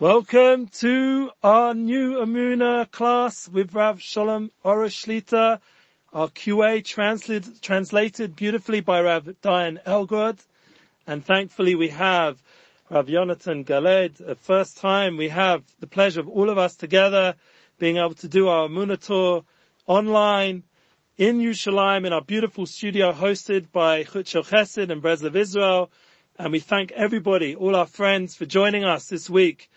Welcome to our new Emuna class with Rav Shalom Arush Shlita, our QA translated, translated beautifully by Rav Dayan Elgrod. And thankfully we have Rav Yonatan Galed. The first time we have the pleasure of all of us together being able to do our Emuna tour online in Yerushalayim in our beautiful studio hosted by Chutz Chesed and Breslov Israel. And we thank everybody, all our friends for joining us this week.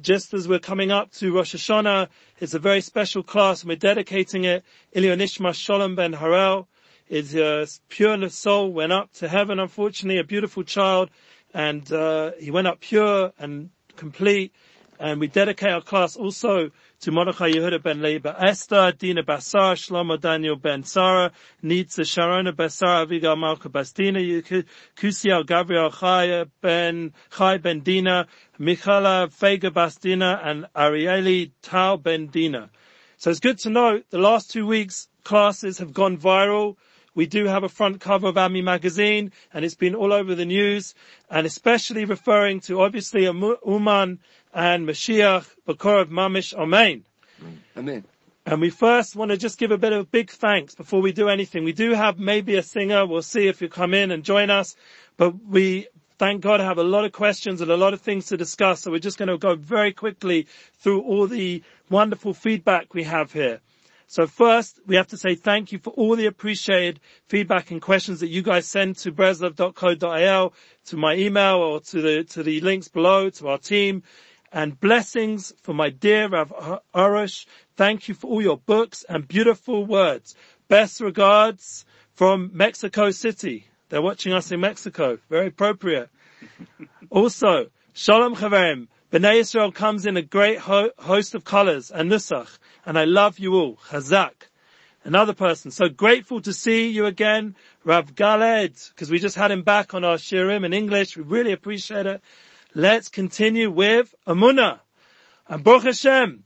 Just as we're coming up to Rosh Hashanah, it's a very special class and we're dedicating it. Ilya Nishma Sholem Ben Harel. His uh, pure soul went up to heaven, unfortunately, a beautiful child. And uh, he went up pure and complete. And we dedicate our class also to Mordechai Yehuda ben Leiba Esther, Dina Basar, Shlomo Daniel ben Sarah, Nitza Sharona Basar, Avigal Malka Bastina, Kusiel Gabriel Chaya ben, Chai ben Dina, Michala Fega Bastina, and Arieli Tau ben Dina. So it's good to know the last two weeks classes have gone viral. We do have a front cover of AMI magazine and it's been all over the news and especially referring to obviously a Uman and Mashiach, Bakorov Mamish, Amen. Amen. And we first want to just give a bit of big thanks before we do anything. We do have maybe a singer. We'll see if you come in and join us, but we thank God have a lot of questions and a lot of things to discuss. So we're just going to go very quickly through all the wonderful feedback we have here. So first, we have to say thank you for all the appreciated feedback and questions that you guys send to breslov.co.il, to my email or to the, to the links below, to our team and blessings for my dear Rav Arush. Thank you for all your books and beautiful words. Best regards from Mexico City. They're watching us in Mexico. Very appropriate. also, Shalom Chaverim. Bnei Israel comes in a great ho- host of colors and nusach, and I love you all. Chazak. Another person. So grateful to see you again, Rav Galed, because we just had him back on our shirim in English. We really appreciate it. Let's continue with Emuna. And Baruch Hashem,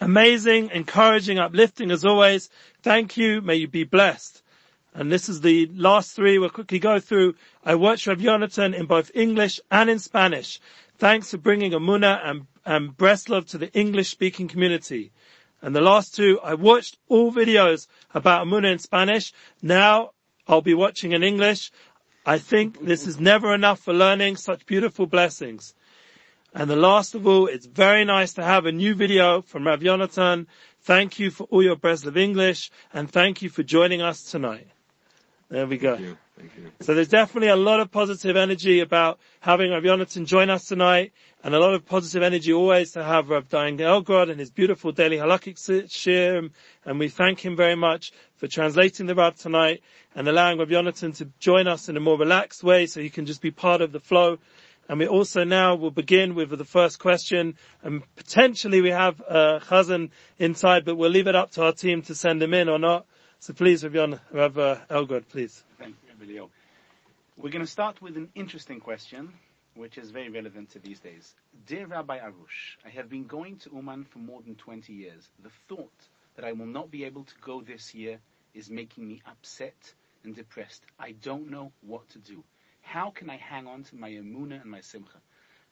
amazing, encouraging, uplifting as always. Thank you. May you be blessed. And this is the last three we'll quickly go through. I watched Rav Yonatan in both English and in Spanish. Thanks for bringing Emuna and, and Breslov to the English speaking community. And the last two, I watched all videos about Emuna in Spanish. Now I'll be watching in English. I think this is never enough for learning such beautiful blessings. And the last of all, it's very nice to have a new video from Rav Yonatan. Thank you for all your Breslov English and thank you for joining us tonight. There we go. Thank you. Thank you. So there's definitely a lot of positive energy about having Rav Yonatan join us tonight and a lot of positive energy always to have Rav Dayan Elgrod and his beautiful daily halakhic shir. And we thank him very much for translating the Rav tonight and allowing Rav Yonatan to join us in a more relaxed way so he can just be part of the flow. And we also now will begin with the first question and potentially we have uh, Chazan inside, but we'll leave it up to our team to send him in or not. Please, Rabbi uh, Elgrod, please. Thank you, Rabbi Leo. We're going to start with an interesting question, which is very relevant to these days. "Dear Rabbi Arush, I have been going to Uman for more than 20 years. The thought that I will not be able to go this year is making me upset and depressed. I don't know what to do. How can I hang on to my emuna and my simcha?"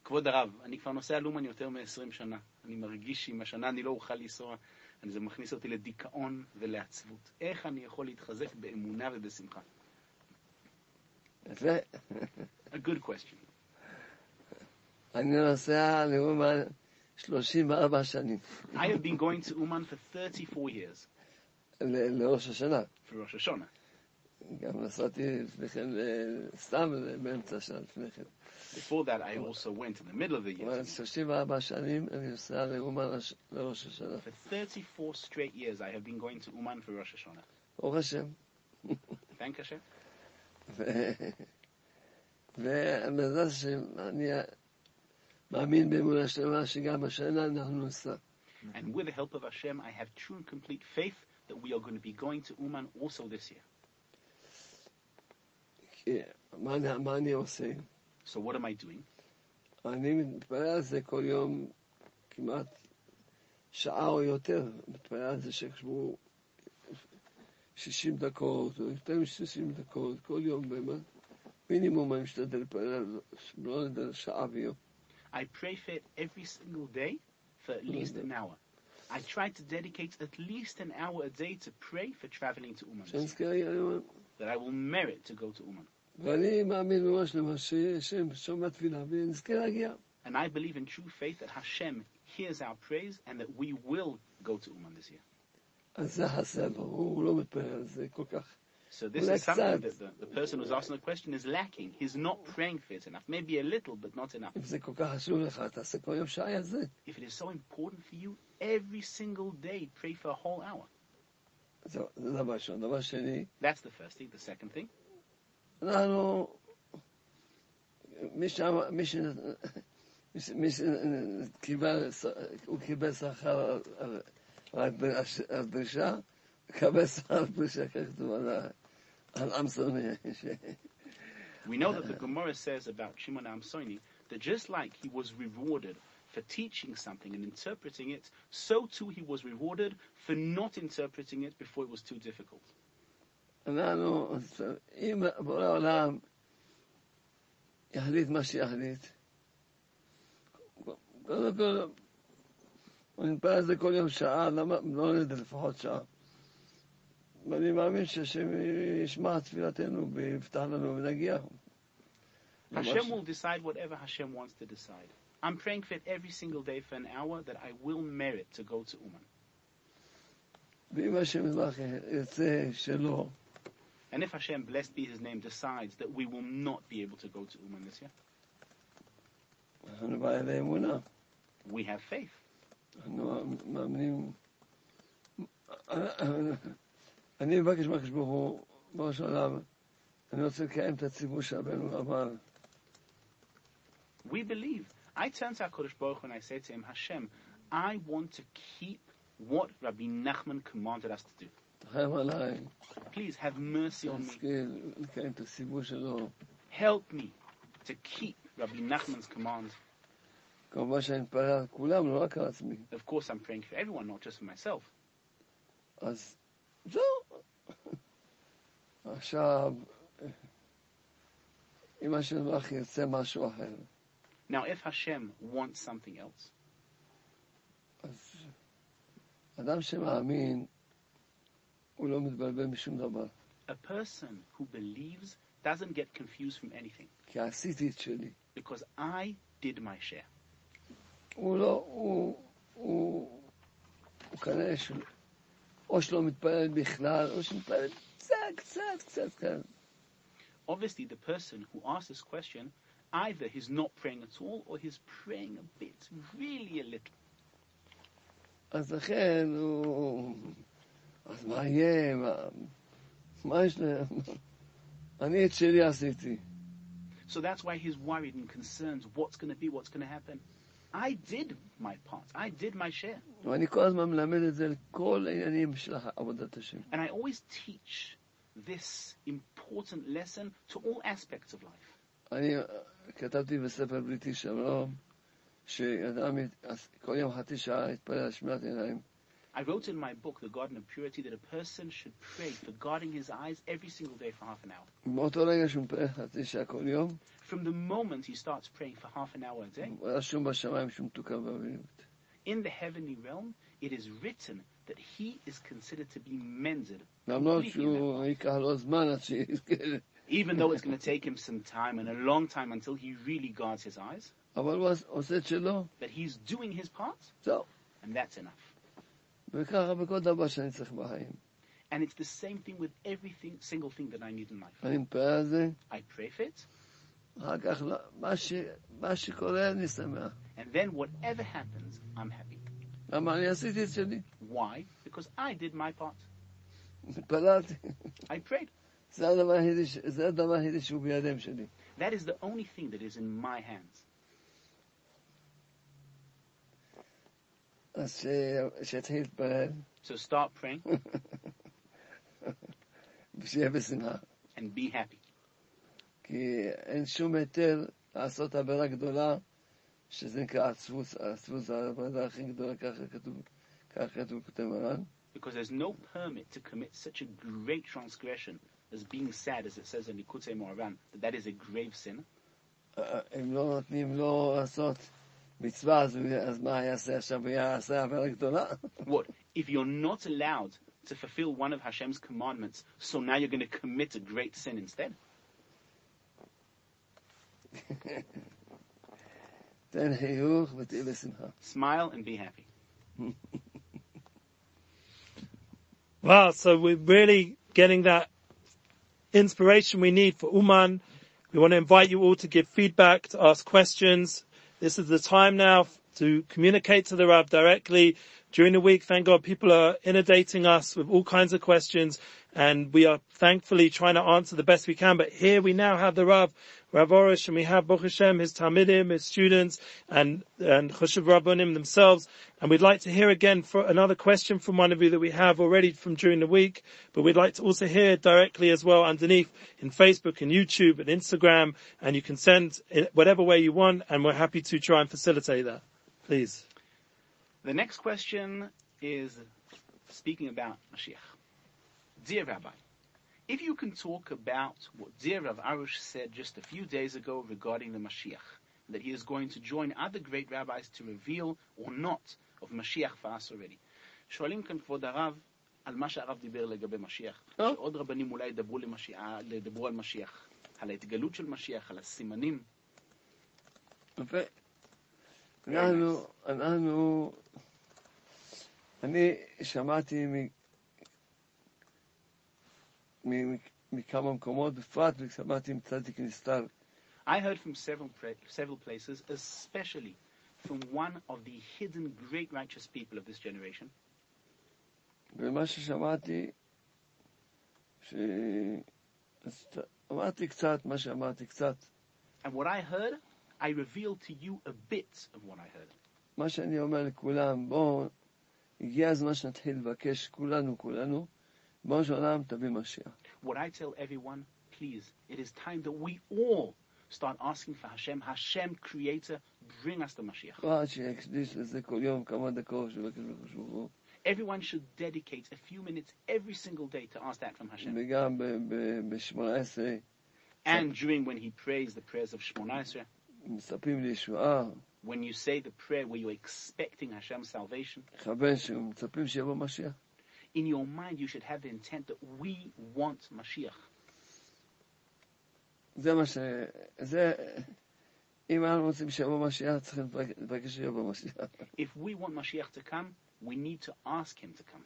כבוד הרב, אני כבר נוסע לאומן יותר מ-20 שנה. אני מרגיש שעם השנה אני לא אוכל לנסוע זה מכניס אותי לדיכאון ולעצבות. איך אני יכול להתחזק באמונה ובשמחה? יפה. A good question. אני נוסע לאומן 34 שנים, I have been going to Uman for 34 years לראש השנה. for Rosh Hashanah. Before that, I also went in the middle of the year. אבל 34 שנים אני נוסע לאומן לש- לראש השנה. For 34 straight years, I have been going to Uman for Rosh Hashanah. ברוך השם. Thank Hashem. ו- ובעזרת השם, אני מאמין באמונה שלמה שגם השנה אנחנו נסע. And with the help of Hashem, I have true and complete faith that we are going to be going to Uman also this year. מה, מה אני עושה? So what am I doing? אני מתפלל על זה כל יום כמעט שעה או יותר, מתפלל על זה שיחשבו 60 דקות, או יותר מ-60 דקות, כל יום באמת. מינימום אני משתדל להתפלל, לא יודע, שעה ביום. I pray for it every single day for at least an hour. I try to dedicate at least an hour a day to pray for traveling to Uman that I will merit to go to Uman. And I believe in true faith that Hashem hears our praise and that we will go to Uman this year. So this is something that the, the person who's asking the question is lacking. He's not praying for it enough. Maybe a little, but not enough. If it is so important for you, every single day pray for a whole hour. זהו, זה דבר ראשון. דבר שני, That's the first thing. The second thing, אנחנו, מי שם, מי ש... מי ש- מי שקיבל, הוא קיבל שכר על- על- על הדרש- על דרישה, מקבל שכר על דרישה, כך כתוב על ה- על אמסון. ש- we know that the Gemara says about Shimon Amsoni that just like he was rewarded for teaching something and interpreting it, so too he was rewarded for not interpreting it before it was too difficult. אנחנו, אם בורא העולם יחליט מה שיחליט, קודם כל, אני מתפלל על זה כל יום שעה, למה לא נדע לפחות שעה? ואני מאמין שהשם ישמע את תפילתנו ויפתח לנו ונגיע. Hashem will decide whatever Hashem wants to decide. I'm praying for it every single day for an hour that I will merit to go to Uman. ואם השם יזבח ירצה שלא, And if Hashem, blessed be His name, decides that we will not be able to go to Uman this year, אנחנו בעלי אמונה. we have faith. אנחנו מאמינים... אני מבקש מהקדוש ברוך הוא, בראש העולם, אני רוצה לקיים את הציווי שרבנו אמר. We believe. I turn to HaKadosh Baruch Hu and I say to him, Hashem, I want to keep what Rabbi Nachman commanded us to do. תחם עליי, Please have mercy on me. להשכיל לקיים את הציווי שלו. Help me to keep Rabbi Nachman's command. כמובן שאני מתפלל על כולם, לא רק על עצמי. Of course, I'm praying for everyone, not just for myself. אז זהו. עכשיו, אם השם יזבח ירצה משהו אחר, Now, if Hashem wants something else, a person who believes doesn't get confused from anything. Because I did my share. Obviously, the person who asks this question either he's not praying at all or he's praying a bit, really a little. אז לכן הוא... אז מה יהיה? מה, מה יש ל... אני את שלי עשיתי. So that's why he's worried and concerned what's going to be, what's going to happen. I did my part. I did my share. ואני כל הזמן מלמד את זה לכל העניינים של עבודת השם. And I always teach this important lesson to all aspects of life. אני כתבתי בספר בריטי שלום, שאדם ית- כל יום חצי שעה יתפלל על שמירת עיניים. I wrote in my book, The Garden of Purity, that a person should pray for guarding his eyes every single day for half an hour. מאותו רגע שהוא מתפלל חצי שעה כל יום, From the moment he starts praying for half an hour a day, רשום בשמיים שהוא מתוקן באביבות. in the heavenly realm, it is written that he is considered to be mended, למרות completely in that שהוא world. ייקח לו זמן עד שיזכה, even though it's going to take him some time and a long time until he really guards his eyes, אבל הוא עושה את שלו, that he's doing his part, זהו. and that's enough. וככה בכל דבר שאני צריך בחיים. And it's the same thing with everything, single thing that I need in life. אני מתפלל על זה, I pray for it, אחר כך לא- מה ש- מה שקורה אני שמח. and then whatever happens, I'm happy. למה אני עשיתי את שלי? Why? Because I did my part. התפללתי. I prayed. That is the only thing that is in my hands. So start praying. and be happy. Because there's no permit to commit such a great transgression as being sad, as it says in Likutei Moharan, that that is a grave sin? what? If you're not allowed to fulfill one of Hashem's commandments, so now you're going to commit a great sin instead? Smile and be happy. wow, so we're really getting that inspiration we need for Uman. We want to invite you all to give feedback, to ask questions. This is the time now to communicate to the Rab directly. During the week, thank God, people are inundating us with all kinds of questions and we are thankfully trying to answer the best we can. But here we now have the Rav, Rav Arush, and we have Baruch Hashem, his Talmidim, his students, and, and Choshev Rabbanim themselves. And we'd like to hear again for another question from one of you that we have already from during the week. But we'd like to also hear directly as well underneath in Facebook and YouTube and Instagram. And you can send whatever way you want. And we're happy to try and facilitate that. Please. The next question is speaking about Mashiach. Dear Rabbi, if you can talk about what dear Rav Arush said just a few days ago regarding the Mashiach, that he is going to join other great rabbis to reveal or not of Mashiach for us already. שואלים כאן כבוד הרב על מה שהרב דיבר לגבי משיח. טוב. שעוד רבנים אולי ידברו, למשיח, ידברו על משיח, על ההתגלות של משיח, על הסימנים. אנחנו, אנחנו, אני שמעתי מ- מ- מכמה מקומות, בפרט ושמעתי עם צדיק נסתר, I heard from several, several places, especially from one of the hidden great righteous people of this generation, ומה ששמעתי, ש... אמרתי קצת, מה שאמרתי קצת, and what I heard, I revealed to you a bit of what I heard. מה שאני אומר לכולם, בואו, הגיע הזמן שנתחיל לבקש, כולנו, כולנו, בואו של עולם תביא משיח. What I tell everyone, please, it is time that we all start asking for Hashem, Hashem Creator, bring us the Mashiach. פרט שיקדיש לזה כל יום כמה דקות, שבקש בקדוש ברוך הוא, Everyone should dedicate a few minutes every single day to ask that from Hashem. וגם ב-18 And during when he prays the prayers of Shemona Esrei, מספרים לישועה, when you say the prayer where you're expecting Hashem's salvation, שיבוא משיח. in your mind you should have the intent that we want Mashiach. זה מה ש... זה... אם אנחנו רוצים שיבוא משיח, צריכים לבקש שיבוא משיח. If we want Mashiach to come, we need to ask him to come.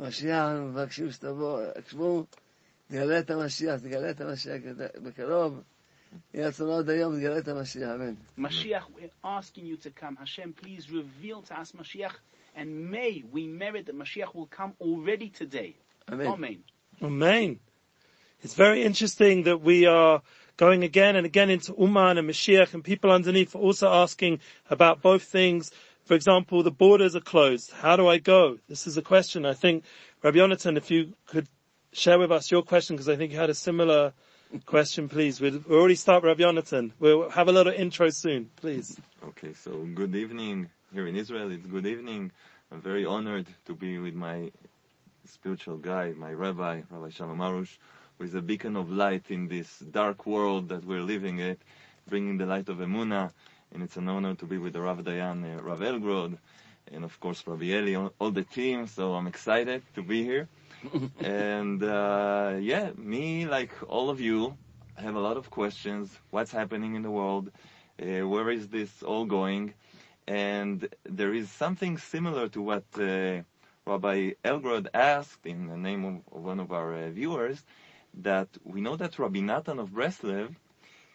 משיח, אנחנו מבקשים שתבוא, תגלה את המשיח, תגלה את המשיח בקרוב. Mashiach, we're asking you to come. Hashem, please reveal to us Mashiach, and may we merit that Mashiach will come already today. Amen. Amen. Amen. It's very interesting that we are going again and again into Uman and Mashiach, and people underneath are also asking about both things. For example, the borders are closed. How do I go? This is a question. I think, Rabbi Yonatan, if you could share with us your question, because I think you had a similar question, please. We'll, already start Rabbi Yonatan. We'll have a little intro soon, please. Okay, so good evening here in Israel. It's good evening. I'm very honored to be with my spiritual guy, my rabbi, Rabbi Shalom Arush, who is a beacon of light in this dark world that we're living in, bringing the light of Emunah. And it's an honor to be with the Rav Dayan, uh, Rav Elgrod, and of course Rabbi Eli, all, all the team. So I'm excited to be here. and uh, yeah, me, like all of you, have a lot of questions. What's happening in the world? Uh, where is this all going? And there is something similar to what uh, Rabbi Elgrod asked in the name of, one of our uh, viewers, that we know that Rabbi Natan of Breslev,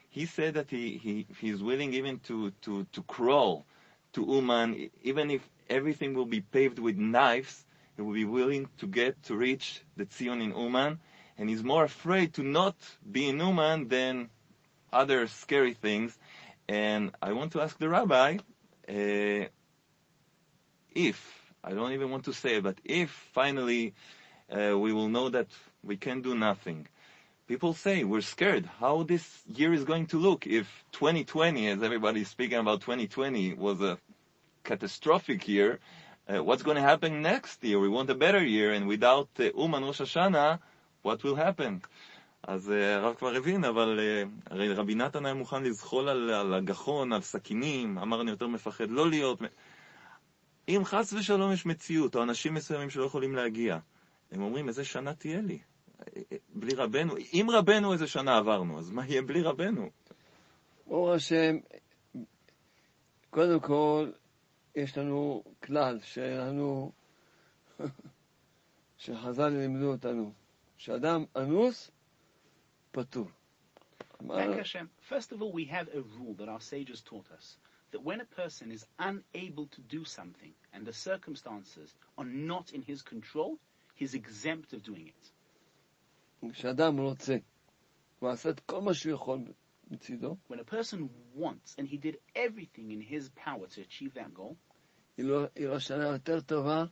he said that he, he he's willing even to, to, to crawl to Uman, even if everything will be paved with knives, he will be willing to get to reach the Tzion in Uman, and he's more afraid to not be in Uman than other scary things. And I want to ask the rabbi, uh, if, I don't even want to say but if finally uh, we will know that we can do nothing, people say we're scared how this year is going to look if 2020 as everybody's speaking about 2020 was a catastrophic year what's going to happen next year we want a better year and without uh, uman rosh hashanah what will happen אז אה, הרב כבר הבין, אבל אה, הרי רבי נתן היה מוכן לזחול על, על הגחון, על סכינים, אמר אני יותר מפחד לא להיות. אם חס ושלום יש מציאות, או אנשים מסוימים שלא יכולים להגיע, הם אומרים, איזה שנה תהיה לי? בלי רבנו? אם רבנו איזה שנה עברנו, אז מה יהיה בלי רבנו? ברוך השם, קודם כל, יש לנו כלל שלנו, שחז"ל לימדו אותנו, שאדם אנוס, פטור. Thank Hashem. First of all, we have a rule that our sages taught us that when a person is unable to do something and the circumstances are not in his control, he's exempt of doing it. כשאדם רוצה, הוא עשה את כל מה שהוא יכול מצידו, When a person wants and he did everything in his power to achieve that goal, יהיה לו- יהיה לו שנה יותר טובה.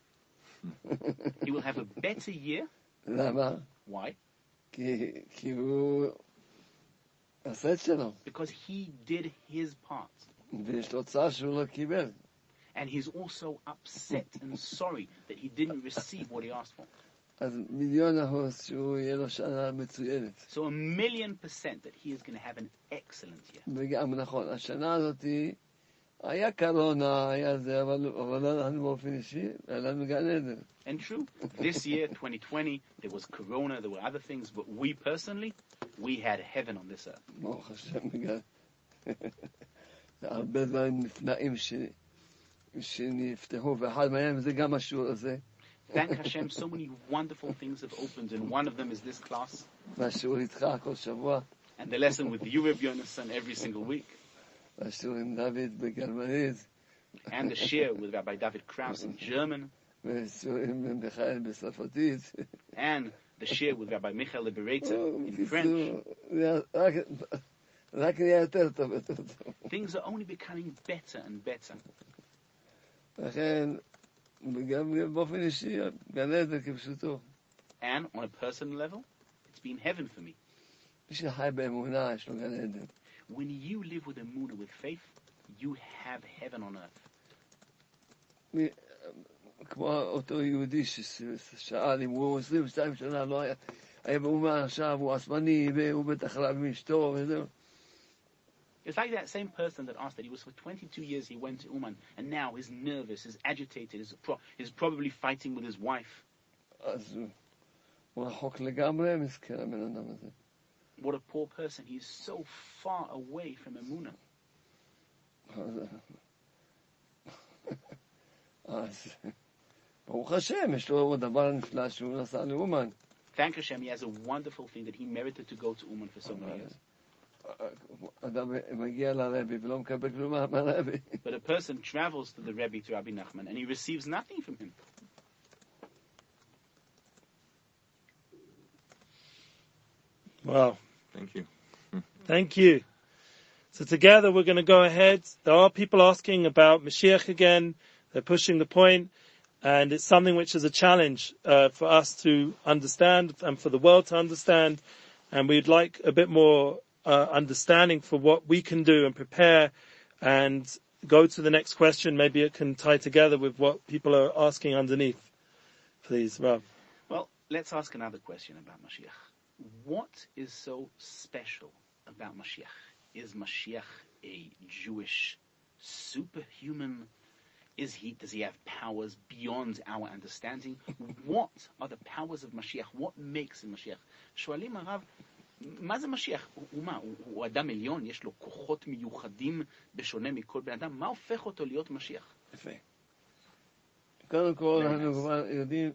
he will have a better year. למה? Why? כי, כי הוא עשה את שלו, Because he did his part. ויש תוצאה שהוא לא קיבל. And he's also upset and sorry that he didn't receive what he asked for. אז מיליון אחוז שהוא יהיה לו שנה מצוינת. So a million percent that he is going to have an excellent year. וגם נכון, השנה הזאת היה קורונה, היה זה, אבל, אבל לא לנו באופן אישי, היה לנו גן עדן. And true, this year, 2020, there was corona, there were other things, but we personally, we had heaven on this earth. ברוך השם, בגלל... זה הרבה דברים נפלאים ש... שנפתחו, ואחד מהם זה גם השיעור הזה, Thank Hashem, so many wonderful things have opened, and one of them is this class, והשיעור איתך כל שבוע, and the lesson with you, Rabbi Yonasan, every single week, and the shir with Rabbi David Krauss in German, and the shir with Rabbi Michael Liberator in French. Things are only becoming better and better. And on a personal level, it's been heaven for me. מי שחי באמונה, יש לו גן עדן. When you live with Amunah, with faith, you have heaven on earth. מי- כמו אותו יהודי ש- ששאל אם הוא 22 שנה לא היה, היה באומן עכשיו, הוא עצבני, והוא בטח רב עם אשתו וזהו. It's like that same person that asked that he was for 22 years he went to Uman and now he's nervous, he's agitated, he's, pro- he's probably fighting with his wife. אז הוא- הוא רחוק לגמרי, מסכן הבן אדם הזה. What a poor person. He's so far away from Amunah. אז- אז ברוך השם, יש לו דבר נפלא שהוא נסע לאומן. Thank Hashem, he has a wonderful thing that he merited to go to Uman for so many years. אדם מגיע לרבי ולא מקבל כלום מה- מהרבי. But a person travels to the Rebbe, to Rabbi Nachman, and he receives nothing from him. Wow. Thank you. Thank you. So together we're going to go ahead. There are people asking about Mashiach again. They're pushing the point, and it's something which is a challenge uh, for us to understand and for the world to understand. And we'd like a bit more uh, understanding for what we can do and prepare and go to the next question. Maybe it can tie together with what people are asking underneath. Please, Rob. Well, let's ask another question about Mashiach. What is so special about Mashiach? Is Mashiach a Jewish superhuman? Is he, does he have powers beyond our understanding? what are the powers of Mashiach? What makes him Mashiach? שואלים הרב, מה זה משיח? הוא, מה? הוא, הוא אדם עליון? יש לו כוחות מיוחדים בשונה מכל בן אדם? מה הופך אותו להיות משיח? יפה. קודם כל, אנחנו. כבר יודעים,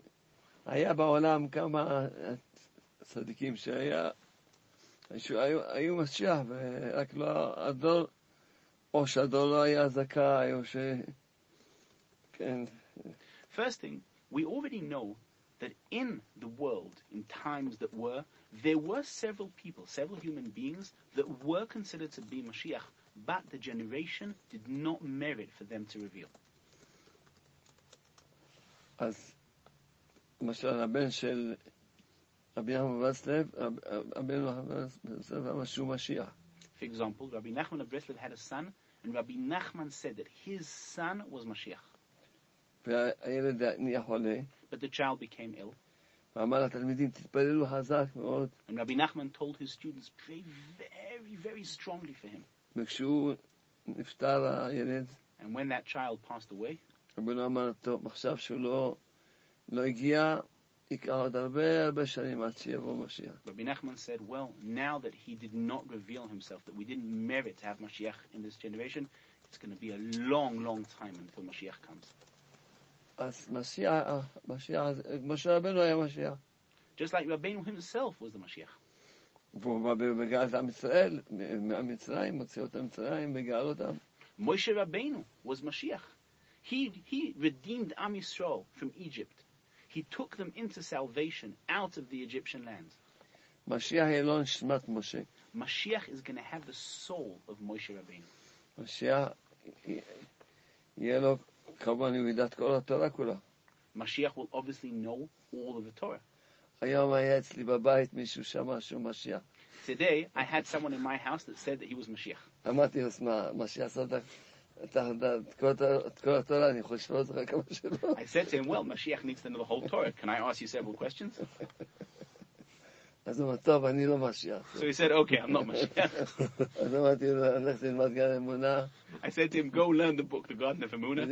היה בעולם כמה צדיקים שהיה, שהיו היו משיח, ורק לא הדור, או שהדור לא היה זכאי, או ש... כן, First thing, we already know that in the world, in times that were, there were several people, several human beings that were considered to be Mashiach, but the generation did not merit for them to reveal. אז למשל הבן של רבי נחמן ברסלב, הב- הבן ברסלב אמר שהוא משיח. For example, Rabbi Nachman of Breslev had a son, and Rabbi Nachman said that his son was Mashiach, but the child became ill, And Rabbi Nachman told his students, pray very, very strongly for him. And when that child passed away, רבנו אמר, טוב, עכשיו שהוא לא, לא הגיע, Rabbi Nachman said, well, now that he did not reveal himself, that we didn't merit to have Mashiach in this generation, it's going to be a long, long time until Mashiach comes. Just like Rabbeinu himself was the Mashiach. Moshe Rabbeinu was Mashiach. He, he redeemed Am Yisrael from Egypt. He took them into salvation out of the Egyptian land. משיח יהיה לו נשמת משה. Mashiach is going to have the soul of Moshe Rabbeinu. משיח, יהיה לו, כמובן, הוא ידע את כל התורה כולה. Mashiach will obviously know all of the Torah. היום היה אצלי בבית מישהו שמע שהוא משיח. Today, I had someone in my house that said that he was Mashiach. אמרתי לו, מה, משיח עשה I said to him, well, Mashiach needs to know the whole Torah. Can I ask you several questions? So he said, okay, I'm not Mashiach. I said to him, go learn the book, The Garden of Emunah.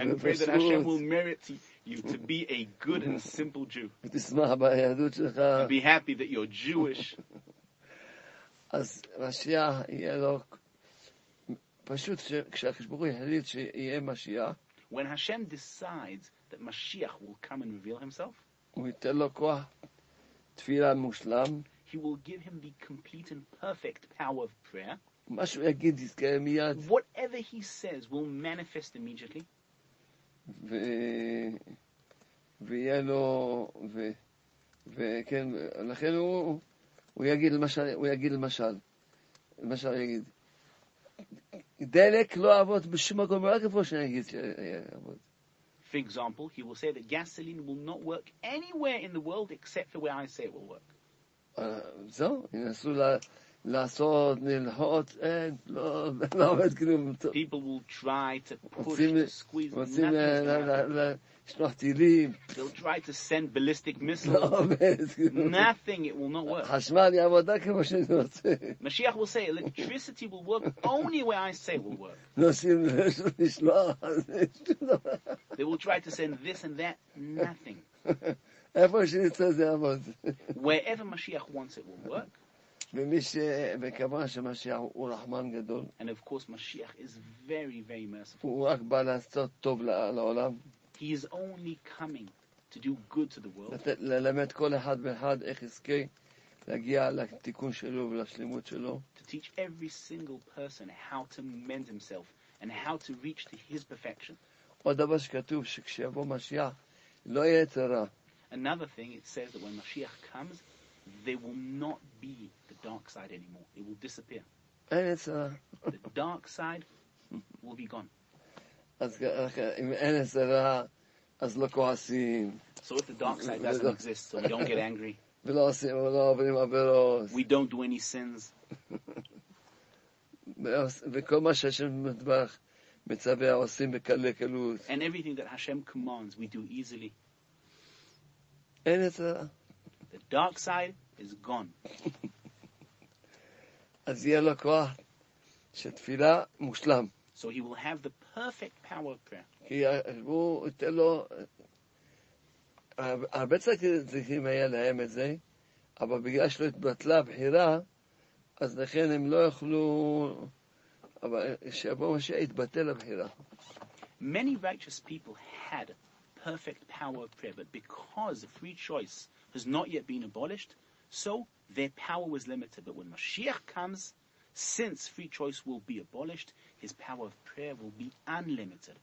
and pray that Hashem will merit you to be a good and simple Jew. To be happy that you're Jewish. אז משיח יהיה לו, פשוט הוא החליט שיהיה משיח, When Hashem decides that Mashiach will come and reveal himself, הוא ייתן לו כוח תפילה מושלם, he will give him the complete and perfect power of prayer. מה שהוא יגיד יזכה מיד, Whatever he says will manifest immediately. ו... ויהיה לו, ו... וכן, לכן הוא, הוא יגיד למשל, הוא יגיד למשל, למשל יגיד, דלק לא יעבוד בשום מקום, רק איפה שאני אגיד שיעבוד. For example, he will say that gasoline will not work anywhere in the world except for where I say it will work. אה, זהו, ינסו ל- לעשות, ללחוץ, אין, לא, לא עובד כלום. People will try to push, רוצים, to squeeze. רוצים Nothing's ל- gonna happen. ל- ל- לשלוח טילים, They'll try to send ballistic לא missiles. עובד. Nothing, it will not work. חשמל יעבוד רק כמו שאני רוצה. Mashiach will say electricity will work only where I say it will work. נוסעים לשלוח, אז שום דבר. They will try to send this and that, nothing. איפה שנמצא זה יעבוד. Wherever Mashiach wants it will work. ומי ש... וכמובן שמשיח הוא רחמן גדול, And of course, Mashiach is very, very merciful. הוא רק בא לעשות טוב ל- לעולם, He is only coming to do good to the world, לתת- ללמד כל אחד ואחד איך יזכה להגיע לתיקון שלו ולשלמות שלו. to teach every single person how to mend himself and how to reach to his perfection. עוד דבר שכתוב, שכשיבוא משיח, לא יהיה יצר רע. Another thing, it says that when Mashiach comes, there will not be the dark side anymore. It will disappear. אין יצר רע. The dark side will be gone. אז אם אין רע, אז לא כועסים, So if the dark side doesn't exist, so we don't get angry, ולא עושים, ולא עוברים עבירות, we don't do any sins, וכל מה שהשם מטבח מצווה עושים בקלי קלות. and everything that Hashem commands, we do easily. אין יצר רע. The dark side is gone. אז יהיה לו כוח של תפילה מושלם. So he will have the perfect power of prayer. כי הוא ייתן לו... הרבה צדיקים היה להם את זה, אבל בגלל שלא התבטלה הבחירה, אז לכן הם לא יכלו... אבל שיבוא משיח יתבטל הבחירה. Many righteous people had perfect power of prayer, but because the free choice has not yet been abolished, so their power was limited. But when Mashiach comes, since free choice will be abolished, his power of prayer will be unlimited.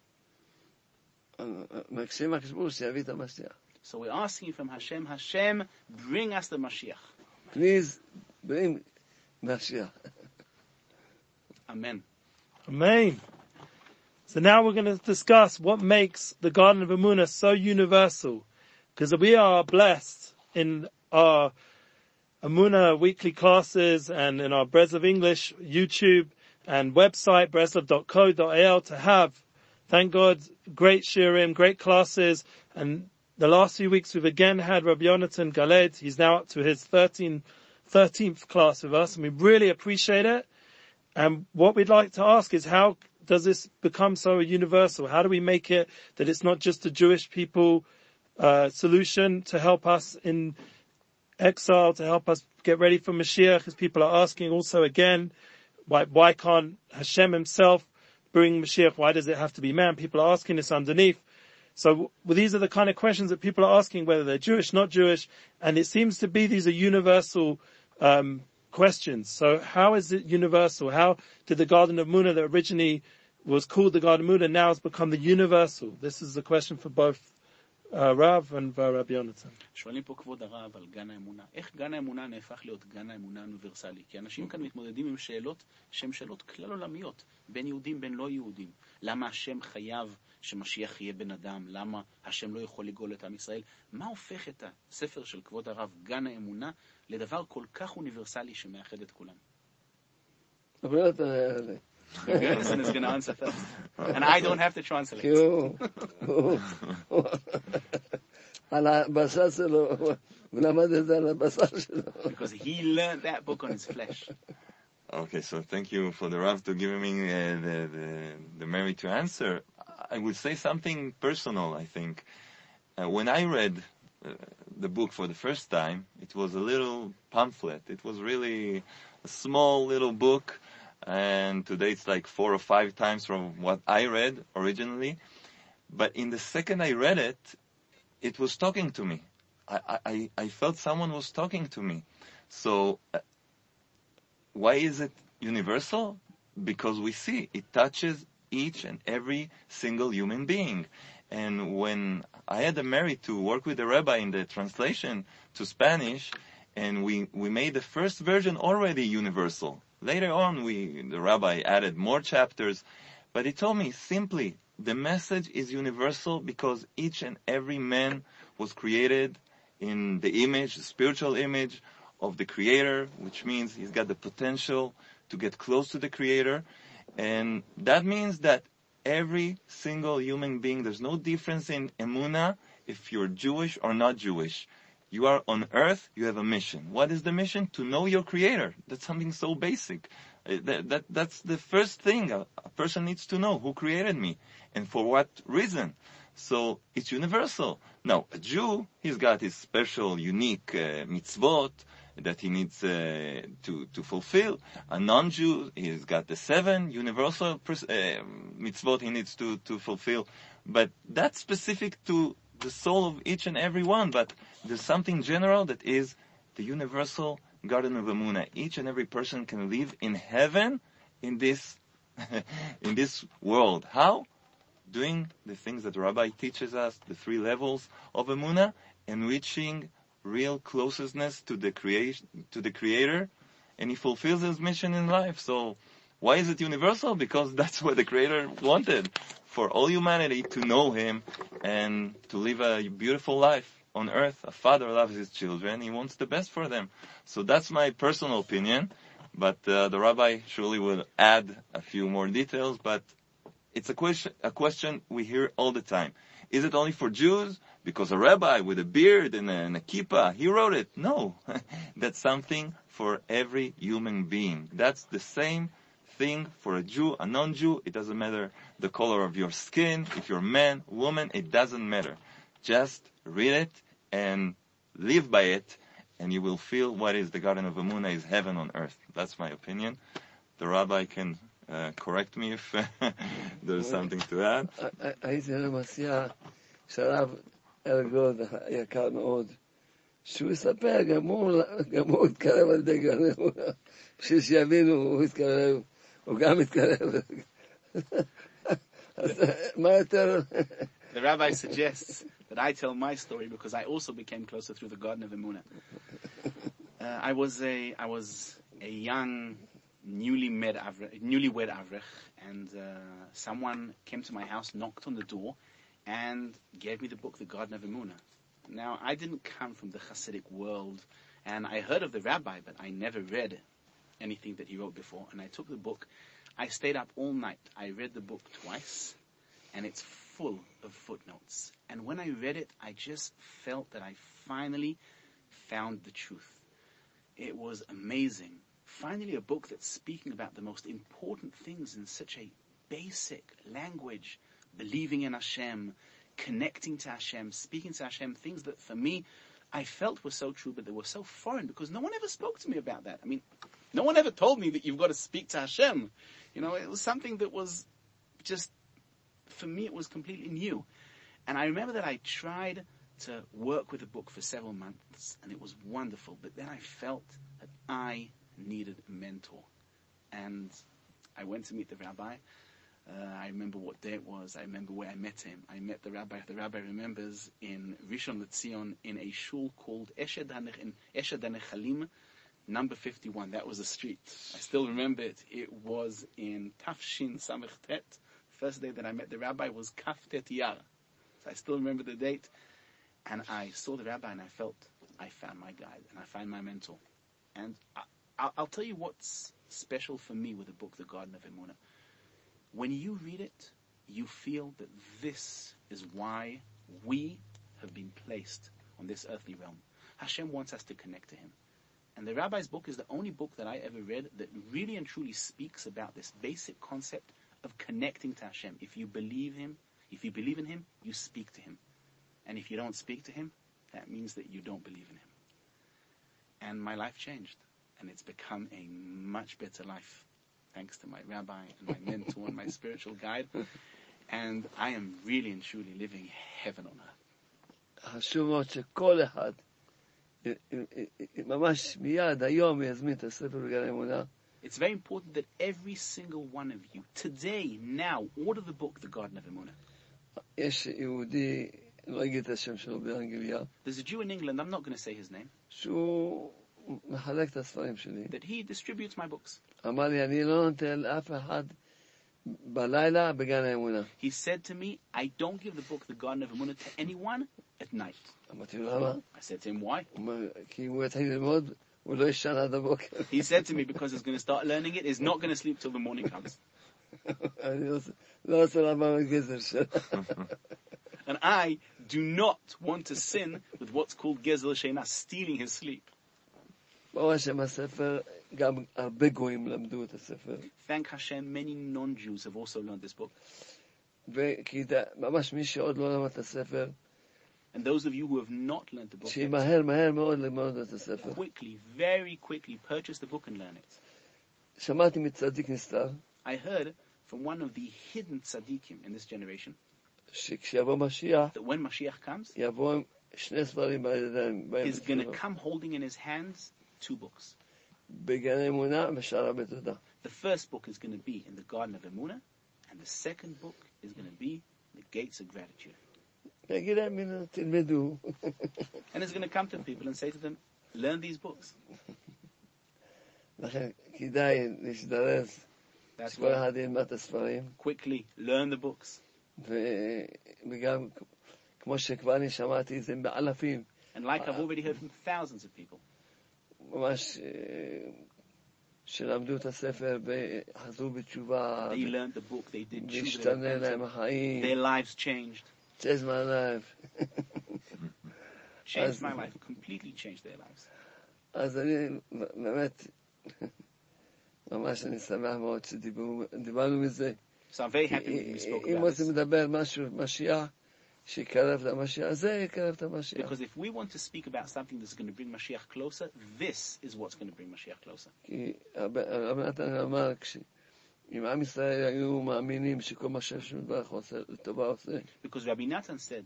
Uh, uh, so we're asking from Hashem, Hashem, bring us the Mashiach. Please bring Mashiach. Amen. Amen. So now we're going to discuss what makes the Garden of Emunah so universal, because we are blessed in our Emunah weekly classes and in our Breslov English YouTube and website, breslov.co.il, to have thank God, great shirim, great classes, and the last few weeks we've again had Rabbi Yonatan Galed. He's now up to his 13, 13th class with us, and we really appreciate it. And what we'd like to ask is how does this become so universal? How do we make it that it's not just a Jewish people uh, solution to help us in exile, to help us get ready for Mashiach, because people are asking also again, why, why can't Hashem himself bring Mashiach? Why does it have to be man? People are asking this underneath. So well, these are the kind of questions that people are asking, whether they're Jewish, not Jewish, and it seems to be these are universal um, questions. So how is it universal? How did the Garden of Muna that originally was called the Garden of Muna now has become the universal? This is the question for both הרב והרב יונתן. שואלים פה כבוד הרב על גן האמונה. איך גן האמונה נהפך להיות גן האמונה אוניברסלי? כי אנשים כאן מתמודדים עם שאלות שהן שאלות כלל עולמיות, בין יהודים בין לא יהודים. למה השם חייב שמשיח יהיה בן אדם? למה השם לא יכול לגאול את עם ישראל? מה הופך את הספר של כבוד הרב, גן האמונה, לדבר כל כך אוניברסלי שמאחד את כולם? Gerson is going to answer first. And I don't have to translate. כי הוא, הוא, הוא, על הבשר שלו, הוא למד את זה על הבשר שלו. Because he learned that book on his flesh. Okay, so thank you for the Rav to giving me uh, the, the, the merit to answer. I would say something personal, I think. Uh, when I read uh, the book for the first time, it was a little pamphlet. It was really a small little book and today it's like four or five times from what I read originally. But in the second I read it, it was talking to me. I, I, I felt someone was talking to me. So, uh, why is it universal? Because we see it touches each and every single human being. And when I had the merit to work with the rabbi in the translation to Spanish, and we, we made the first version already universal. Later on, we, the rabbi added more chapters, but he told me simply, the message is universal because each and every man was created in the image, the spiritual image of the creator, which means he's got the potential to get close to the creator. And that means that every single human being, there's no difference in emuna if you're Jewish or not Jewish. You are on earth, you have a mission. What is the mission? To know your creator. That's something so basic. Uh, that, that, that's the first thing a, a person needs to know. Who created me? And for what reason? So it's universal. Now, a Jew, he's got his special, unique uh, mitzvot that he needs uh, to to fulfill. A non-Jew, he's got the seven universal uh, mitzvot he needs to to fulfill. But that's specific to the soul of each and every one, but there's something general that is the universal garden of Emuna. Each and every person can live in heaven in this in this world. How? Doing the things that Rabbi teaches us, the three levels of Emuna, and reaching real closeness to the creation to the Creator, and he fulfills his mission in life. So why is it universal? Because that's what the Creator wanted for all humanity to know Him and to live a beautiful life on earth. A father loves his children. He wants the best for them. So that's my personal opinion. But uh, the rabbi surely will add a few more details. But it's a question, a question we hear all the time. Is it only for Jews? Because a rabbi with a beard and a, and a kippah, he wrote it. No. that's something for every human being. That's the same thing for a Jew, a non-Jew. It doesn't matter the color of your skin, if you're man, woman, it doesn't matter. Just read it and live by it and you will feel what is the Garden of Emuna is heaven on earth. That's my opinion. The rabbi can uh, correct me if there's something to add. שהוא יספר, גם הוא התקרב על ידי בשביל שיבינו, הוא התקרב. הוא גם התקרב. the rabbi suggests that I tell my story because I also became closer through the Garden of Emunah. Uh, I was a I was a young, newly met avrech, newlywed avrech, and uh, someone came to my house, knocked on the door, and gave me the book, The Garden of Emunah. Now I didn't come from the Hasidic world, and I heard of the rabbi, but I never read anything that he wrote before. And I took the book. I stayed up all night. I read the book twice and it's full of footnotes. And when I read it, I just felt that I finally found the truth. It was amazing. Finally, a book that's speaking about the most important things in such a basic language, believing in Hashem, connecting to Hashem, speaking to Hashem, things that for me, I felt were so true, but they were so foreign because no one ever spoke to me about that. I mean, no one ever told me that you've got to speak to Hashem. You know, it was something that was just, for me, it was completely new. And I remember that I tried to work with the book for several months and it was wonderful, but then I felt that I needed a mentor. And I went to meet the rabbi. Uh, I remember what day it was. I remember where I met him. I met the rabbi. The rabbi remembers in Rishon LeZion in a shul called Eshed HaNechalim, number 51. That was the street. I still remember it. It was in Tafshin Samech First day that I met the rabbi was Kaf Tet Yar. So I still remember the date. And I saw the rabbi and I felt I found my guide and I found my mentor. And I, I'll, I'll tell you what's special for me with the book, The Garden of Emunah. When you read it, you feel that this is why we have been placed on this earthly realm. Hashem wants us to connect to Him. And the rabbi's book is the only book that I ever read that really and truly speaks about this basic concept of connecting to Hashem. If you believe Him, if you believe in Him, you speak to Him. And if you don't speak to Him, that means that you don't believe in Him. And my life changed. And it's become a much better life thanks to my rabbi and my mentor and my spiritual guide. And I am really and truly living heaven on earth. חשוב מאוד שכל אחד, י- י- י- ממש מיד, היום, יזמין את הספר בגן האמונה. It's very important that every single one of you, today, now, order the book, The Garden of Emunah. יש יהודי, לא אגיד את השם שלו באנגליה, There's a Jew in England, I'm not going to say his name, שהוא מחלק את הספרים שלי. that he distributes my books. אמר לי, אני לא נותן לאף אחד בלילה בגן האמונה. He said to me, I don't give the book, The Garden of Emunah, to anyone at night. I said to him, why? He said to me, because he's going to start learning it, he's not going to sleep till the morning comes. and I do not want to sin with what's called Gezel Sheina, stealing his sleep. ברוך השם הספר, גם הרבה גויים למדו את הספר. Thank Hashem, many non-Jews have also learned this book. וכי ד- ממש מי שעוד לא למד את הספר, And those of you who have not learned the book, yet, שימהר מהר מאוד ללמוד את הספר. quickly, very quickly purchase the book and learn it. שמעתי מצדיק נסתר, I heard from one of the hidden tzaddikim in this generation שכשיבוא משיח, that when Mashiach comes, יבוא עם שני ספרים בידיים, ביד he's going to שלו, come holding in his hands two books. The first book is going to be in the Garden of Emunah, and the second book is going to be the Gates of Gratitude. and it's going to come to people and say to them, learn these books. That's why quickly learn the books. And like I've already heard from thousands of people. ממש אה, שלמדו את הספר וחזרו בתשובה, והשתנה להם החיים, their lives changed. צ'ז מהלייב. Changed As- my life, completely changed their lives. אז אני באמת, ממש אני שמח מאוד שדיברנו מזה. So I'm very happy we spoke אם about רוצים this. לדבר משהו, משיח, Because if we want to speak about something that's going to bring Mashiach closer, this is what's going to bring Mashiach closer. Because Rabbi Natan said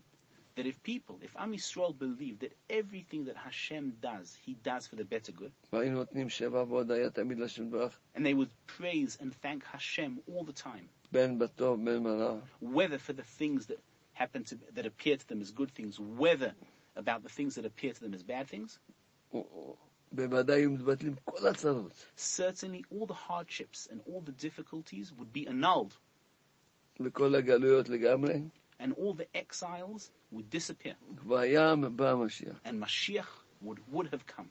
that if people, if Am Yisrael believe that everything that Hashem does, He does for the better good, and they would praise and thank Hashem all the time, whether for the things that happen to, that appear to them as good things, whether about the things that appear to them as bad things? Certainly all the hardships and all the difficulties would be annulled. And all the exiles would disappear. And Mashiach would, would have come.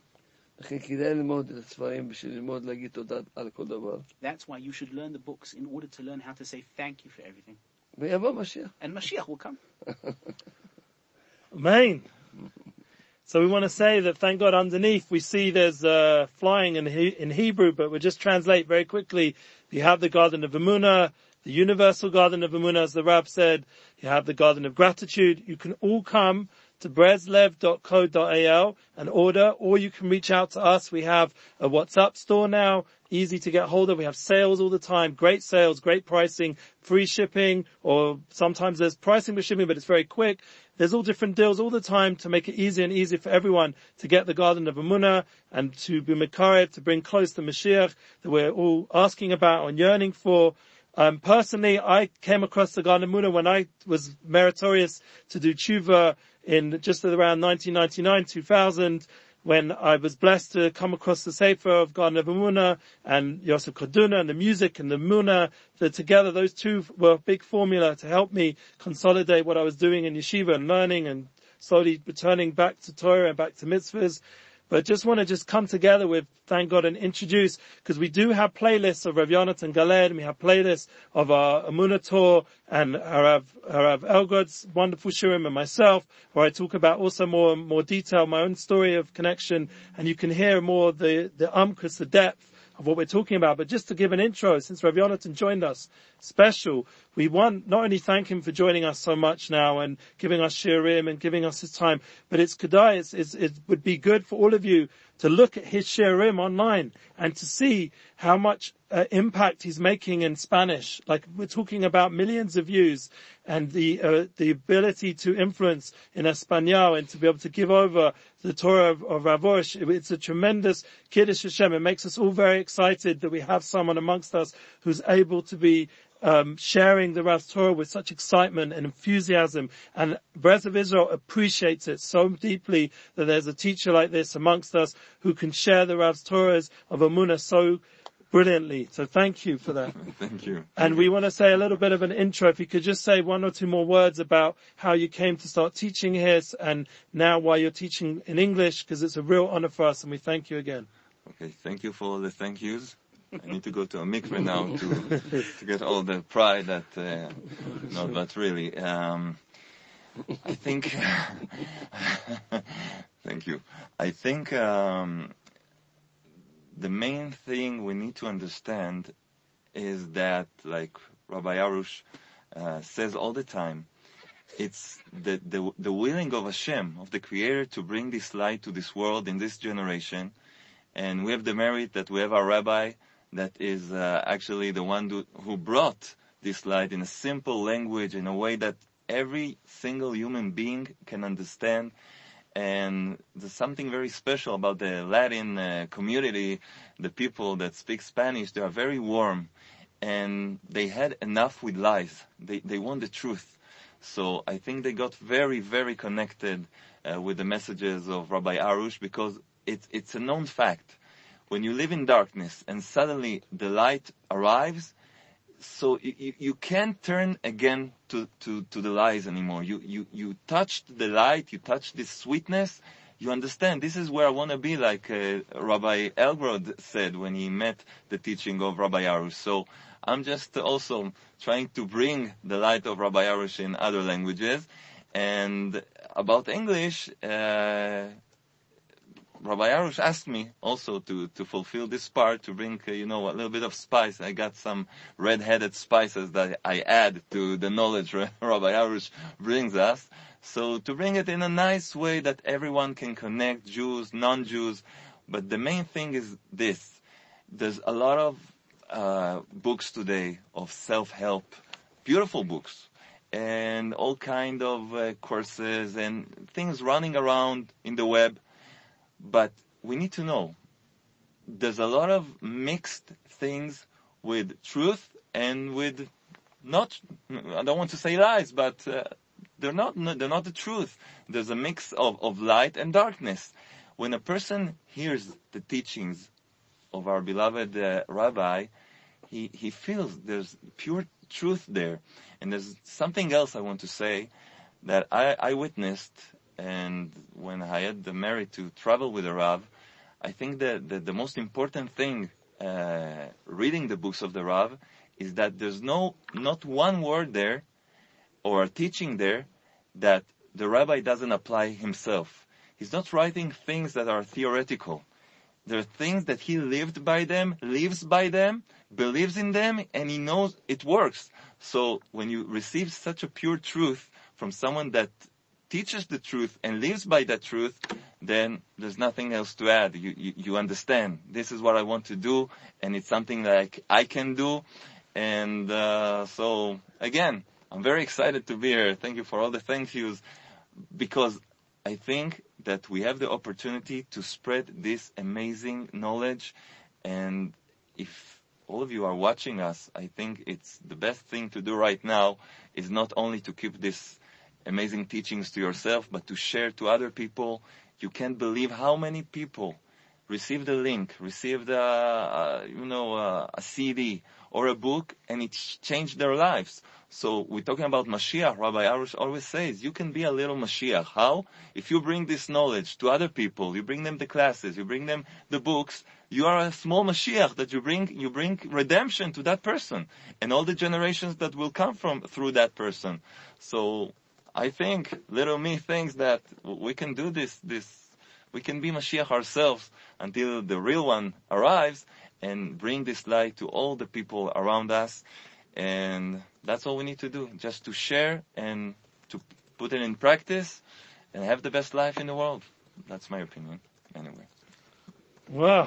That's why you should learn the books in order to learn how to say thank you for everything. And Mashiach will come. Amen. So we want to say that thank God underneath we see there's uh, flying in, he- in Hebrew, but we'll just translate very quickly. You have the garden of Emunah, the universal garden of Emunah, as the Rab said. You have the garden of gratitude. You can all come to breslev.co.il and order, or you can reach out to us. We have a WhatsApp store now, easy to get hold of. We have sales all the time, great sales, great pricing, free shipping, or sometimes there's pricing with shipping, but it's very quick. There's all different deals all the time to make it easier and easier for everyone to get the Garden of Emunah and to be Makarev, to bring close the Mashiach that we're all asking about and yearning for. Um, personally, I came across the Garden of Emunah when I was meritorious to do tshuva in just around 1999, 2000, when I was blessed to come across the Sefer of Garden of and Yosef Karduner and the music and the Munah, that together those two were a big formula to help me consolidate what I was doing in yeshiva and learning and slowly returning back to Torah and back to mitzvahs. But I just want to just come together with, thank God, and introduce, because we do have playlists of Rav Yonatan Galed, and we have playlists of our Emunah Tour and Harav, Harav Elgrod's wonderful Shiurim and myself, where I talk about also more, more detail, my own story of connection, and you can hear more the, the umkus, the depth of what we're talking about. But just to give an intro, since Rav Yonatan joined us, special, we want not only thank him for joining us so much now and giving us shirim and giving us his time, but it's kedai, it's, it's, it would be good for all of you to look at his shirim online and to see how much uh, impact he's making in Spanish. Like we're talking about millions of views and the uh, the ability to influence in Espanol and to be able to give over the Torah of, of Rav Arush. It's a tremendous Kiddush Hashem. It makes us all very excited that we have someone amongst us who's able to be um, sharing the Rav's Torah with such excitement and enthusiasm. And Breslev Israel appreciates it so deeply that there's a teacher like this amongst us who can share the Rav's Torahs of Emunah so brilliantly. So thank you for that. Thank you. And we want to say a little bit of an intro. If you could just say one or two more words about how you came to start teaching here and now why you're teaching in English, because it's a real honor for us and we thank you again. Okay, thank you for all the thank yous. I need to go to a mikveh now to to get all the pride that uh, no, but really, um, I think. thank you. I think um, the main thing we need to understand is that, like Rabbi Arush uh, says all the time, it's the, the the willing of Hashem, of the Creator, to bring this light to this world in this generation, and we have the merit that we have our Rabbi that is uh, actually the one who, who brought this light in a simple language in a way that every single human being can understand. And there's something very special about the Latin uh, community, the people that speak Spanish, they are very warm and they had enough with lies. They, they want the truth. So I think they got very, very connected uh, with the messages of Rabbi Arush because it's, it's a known fact when you live in darkness and suddenly the light arrives, so you, you can't turn again to, to, to the lies anymore. You, you, you touched the light, you touched this sweetness, you understand this is where I want to be, like uh, Rabbi Elgrod said when he met the teaching of Rabbi Arush. So I'm just also trying to bring the light of Rabbi Arush in other languages. And about English, uh, Rabbi Arush asked me also to, to fulfill this part, to bring, uh, you know, a little bit of spice. I got some red-headed spices that I add to the knowledge Rabbi Arush brings us. So to bring it in a nice way that everyone can connect, Jews, non-Jews. But the main thing is this. There's a lot of uh, books today of self-help, beautiful books, and all kind of uh, courses and things running around in the web but we need to know there's a lot of mixed things with truth and with not I don't want to say lies, but uh, they're not they're not the truth. There's a mix of, of light and darkness. When a person hears the teachings of our beloved uh, rabbi, he he feels there's pure truth there. And there's something else I want to say that I, I witnessed and when I had the merit to travel with the Rav, I think that the, most important thing uh, reading the books of the Rav is that there's no not one word there or teaching there that the rabbi doesn't apply himself. He's not writing things that are theoretical. There are things that he lived by them, lives by them, believes in them, and he knows it works. So when you receive such a pure truth from someone that teaches the truth and lives by that truth, then there's nothing else to add. You, you, you understand. This is what I want to do, and it's something that I, can do. And uh, so, again, I'm very excited to be here. Thank you for all the thank yous, because I think that we have the opportunity to spread this amazing knowledge. And if all of you are watching us, I think it's the best thing to do right now is not only to keep this amazing teachings to yourself, but to share to other people. You can't believe how many people receive the link, receive the, uh, you know, uh, a CD or a book, and it changed their lives. So we're talking about Mashiach. Rabbi Arush always says, you can be a little Mashiach. How? If you bring this knowledge to other people, you bring them the classes, you bring them the books, you are a small Mashiach that you bring, you bring redemption to that person and all the generations that will come from through that person. So I think little me thinks that we can do this, this, we can be Mashiach ourselves until the real one arrives and bring this light to all the people around us. And that's all we need to do, just to share and to put it in practice and have the best life in the world. That's my opinion, anyway. Wow.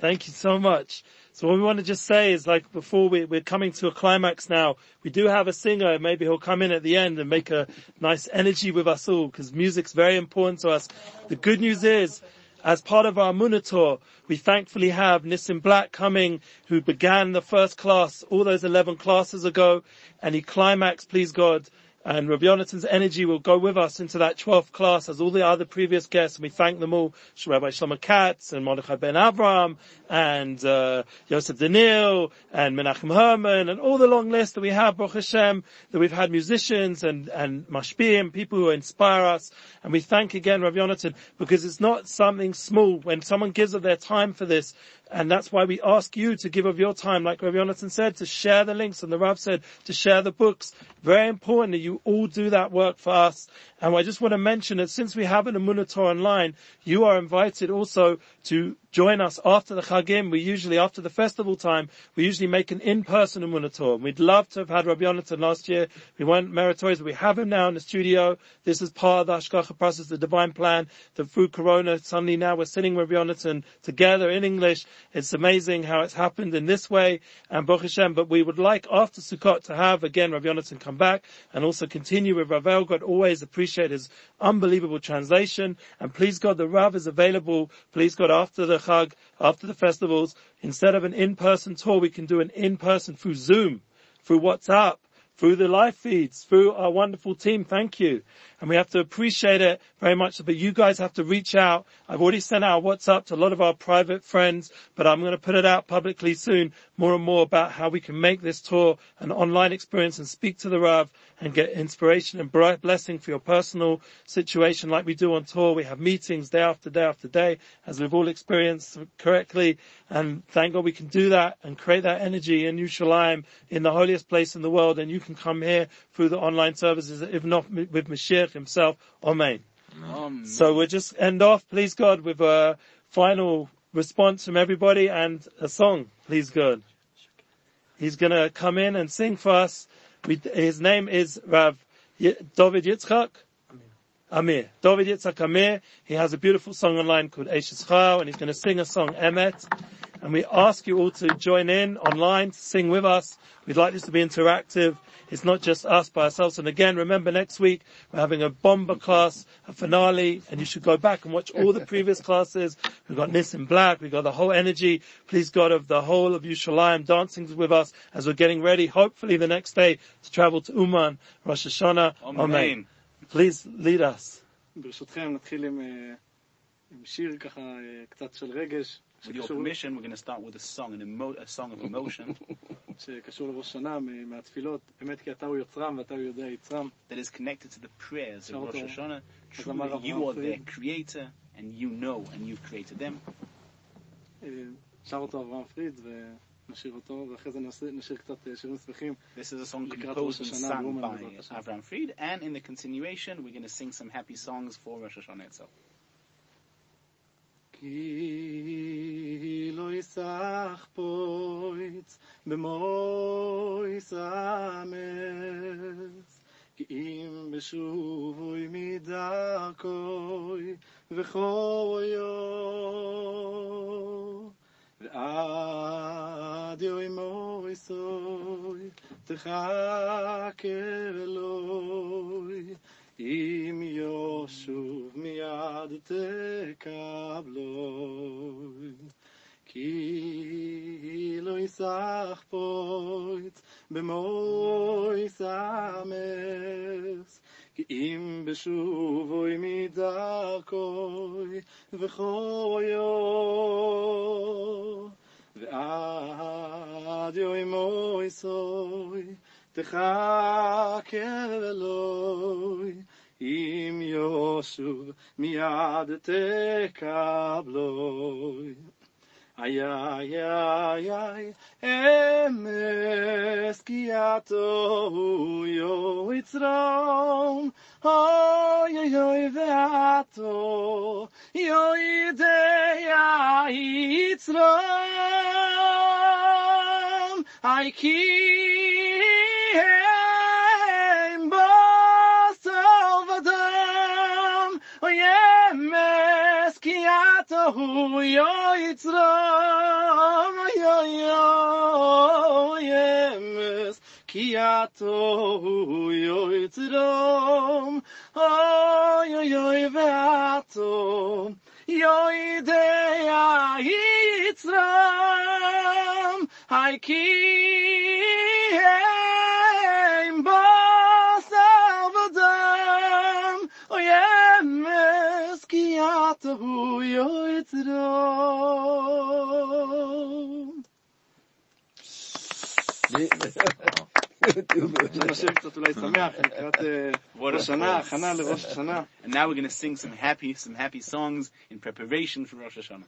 Thank you so much. So what we want to just say is like before we, we're coming to a climax now, we do have a singer, maybe he'll come in at the end and make a nice energy with us all because music's very important to us. The good news is as part of our Monitor, we thankfully have Nissim Black coming, who began the first class all those 11 classes ago, and he climaxed, please God, and Rabbi Yonatan's energy will go with us into that 12th class as all the other previous guests, and we thank them all, Rabbi Shlomo Katz and Mordechai Ben Avram and uh, Yosef Daniel and Menachem Herman and all the long list that we have, Baruch Hashem, that we've had musicians and, and mashpim, people who inspire us, and we thank again Rabbi Yonatan because it's not something small. When someone gives of their time for this, and that's why we ask you to give of your time, like Rabbi Yonatan said, to share the links, and the Rav said to share the books. Very important that you all do that work for us. And I just want to mention that since we have an Emunah online, you are invited also to join us after the Chagim. We usually, after the festival time, we usually make an in-person Emunah We'd love to have had Rabbi Yonatan last year. We weren't meritorious, but we have him now in the studio. This is part of the Hashgacha process, the divine plan, that through Corona, suddenly now we're sitting with Rabbi Yonatan together in English. It's amazing how it's happened in this way, and Baruch Hashem, but we would like after Sukkot to have, again, Rabbi Yonatan come back, and also continue with Rav Elgrod, always appreciate his unbelievable translation, and please God, the Rav is available, please God, after the Chag, after the festivals, instead of an in-person tour, we can do an in-person through Zoom, through WhatsApp, through the live feeds, through our wonderful team. Thank you. And we have to appreciate it very much, but you guys have to reach out. I've already sent out WhatsApp to a lot of our private friends, but I'm going to put it out publicly soon more and more about how we can make this tour an online experience and speak to the Rav and get inspiration and blessing for your personal situation like we do on tour. We have meetings day after day after day, as we've all experienced correctly. And thank God we can do that and create that energy in Yerushalayim, in the holiest place in the world. And you can come here through the online services, if not with Mashiach himself. Amen. Amen. So we'll just end off, please God, with a final response from everybody and a song, please God. He's gonna come in and sing for us. We, his name is Rav David Yitzchak. Amir. David Yitzchak Amir. He has a beautiful song online called Eishes Chao and he's going to sing a song Emet. And we ask you all to join in online, to sing with us. We'd like this to be interactive. It's not just us by ourselves. And again, remember next week, we're having a bomber class, a finale, and you should go back and watch all the previous classes. We've got Nissim Black, we've got the whole energy, please God, of the whole of Yerushalayim dancing with us as we're getting ready, hopefully the next day, to travel to Uman, Rosh Hashanah. Amen. Amen. Please lead us. ברשותכם נתחיל עם, עם שיר ככה קצת של רגש with your permission, we're going to start with a song, an emo- a song of emotion. that is connected to the prayers of Rosh Hashanah. Truly, you are their creator, and you know, and you've created them. This is a song composed and sung by Avram Fried, and in the continuation, we're going to sing some happy songs for Rosh Hashanah itself. כי לא יסח פויץ במוי סמס כי אם בשובוי מדרכוי וחויו ועד יוי מוי סוי תחכה אלוהי אם ישוב מיד תקבלו כי לא יסח פויץ במוי סמס כי אם בשובוי מדרכוי וחויו ועד יוי מוי סוי תחכה אלוהי אם ישוב מיד תקבלו איי איי איי איי אמס הוא יו יצרום אוי אוי אוי ואתו יו ידע יצרום איי כי אתו הוא יו יצרום אוי אוי אוי אמס כי אתו הוא יו יצרום אוי אוי אוי ואתו יו כי אתו And now we're going to sing some happy, some happy songs in preparation for Rosh Hashanah.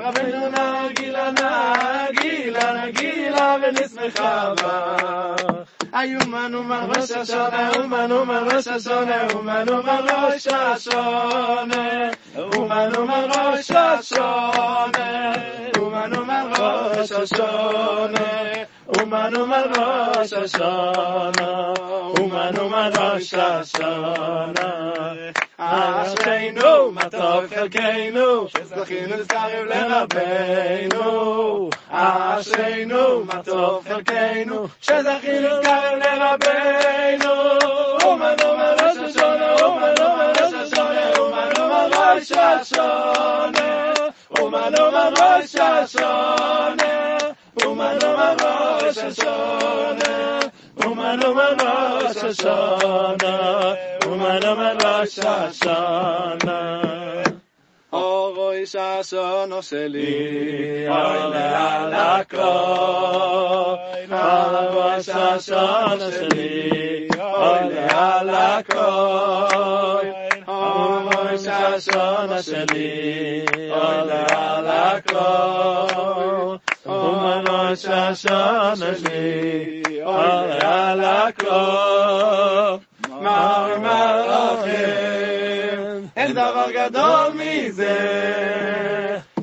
רבינו נגילה, רבינו נשמחה, רבינו נגילה ונשמחה בה, רבינו נגילה, רבינו נשמחה, רבינו נגילה ונשמחה בה, רבינו נגילה נגילה נגילה ונשמחה בה. רבינו נגילה נגילה נגילה ונשמחה בה. אומן אומן ראש השונה, אומן אומן ראש השונה, אומן אומן ראש השונה, אומן אומן ראש השונה, אומן אומן ראש השונה, אומן אומן ראש השונה, אומן אומן ראש השונה. אשרינו, מה טוב חלקנו, שזכינו לסקרב לרבנו. אשרינו, מה טוב חלקנו, שזכינו לסקרב לרבנו. אומן אומן ראש השונה, אומן אומן ראש השונה, אומן אומן ראש השונה. אומן אומן ראש השונה, Umano Mano Shashana, Umano Mano Shashana, Umano Mano Shashana. Oro Shashana Sheli, Oile Alako, Oro Shashana Sheli, Oile Alako, Oro Shashana Sheli, Oile Alako, Omanosh Hashan Ashmi Oy Ala Klo Mar Mar Ochem Ein Davar Gadol Mize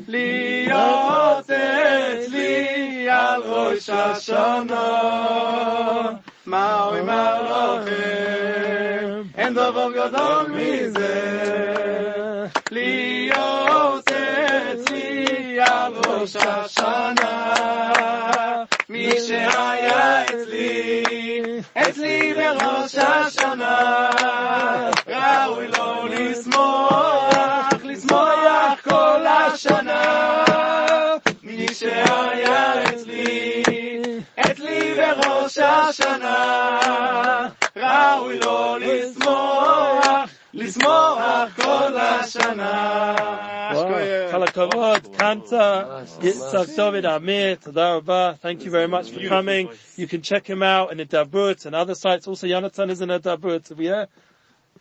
Liyot Etli Al Rosh Hashan Mar Mar Ochem Ein Davar Gadol Mize Liyot Etli Al מי שהיה אצלי, אצלי בראש השנה, ראוי לו לשמוח, לשמוח כל השנה. מי שהיה אצלי, אצלי בראש השנה, ראוי לו לשמוח, לשמוח כל השנה. yeah. כל הכבוד, קנטה, ממש, Yitzhak David Amir, תודה רבה. Thank you very much for Beautiful coming. voice. You can check him out in Dabrut and other sites. Also, Yonatan is in Dabrut. Yeah?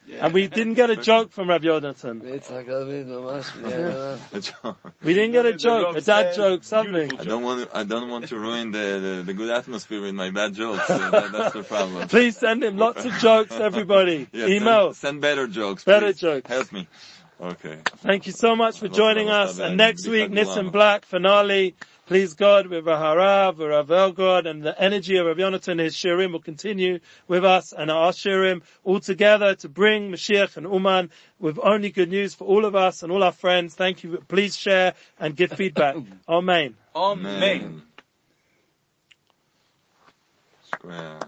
And we didn't get a joke from Rabbi Yonatan. we didn't get a joke, a dad joke, something. I don't want to, I don't want to ruin the, the, the good atmosphere with my bad jokes. So that, that's the problem. Please send him lots of jokes, everybody. yeah, Email. Send, send, better jokes. Better jokes. Help me. Okay. Thank you so much for joining us. And next week, Nissim Black finale. Please God with Raharav, with Rav Elgrod, and the energy of Rav Yonatan, his shirim will continue with us and our shirim all together to bring Mashiach and Uman with only good news for all of us and all our friends. Thank you. Please share and give feedback. Amen. Amen. Square.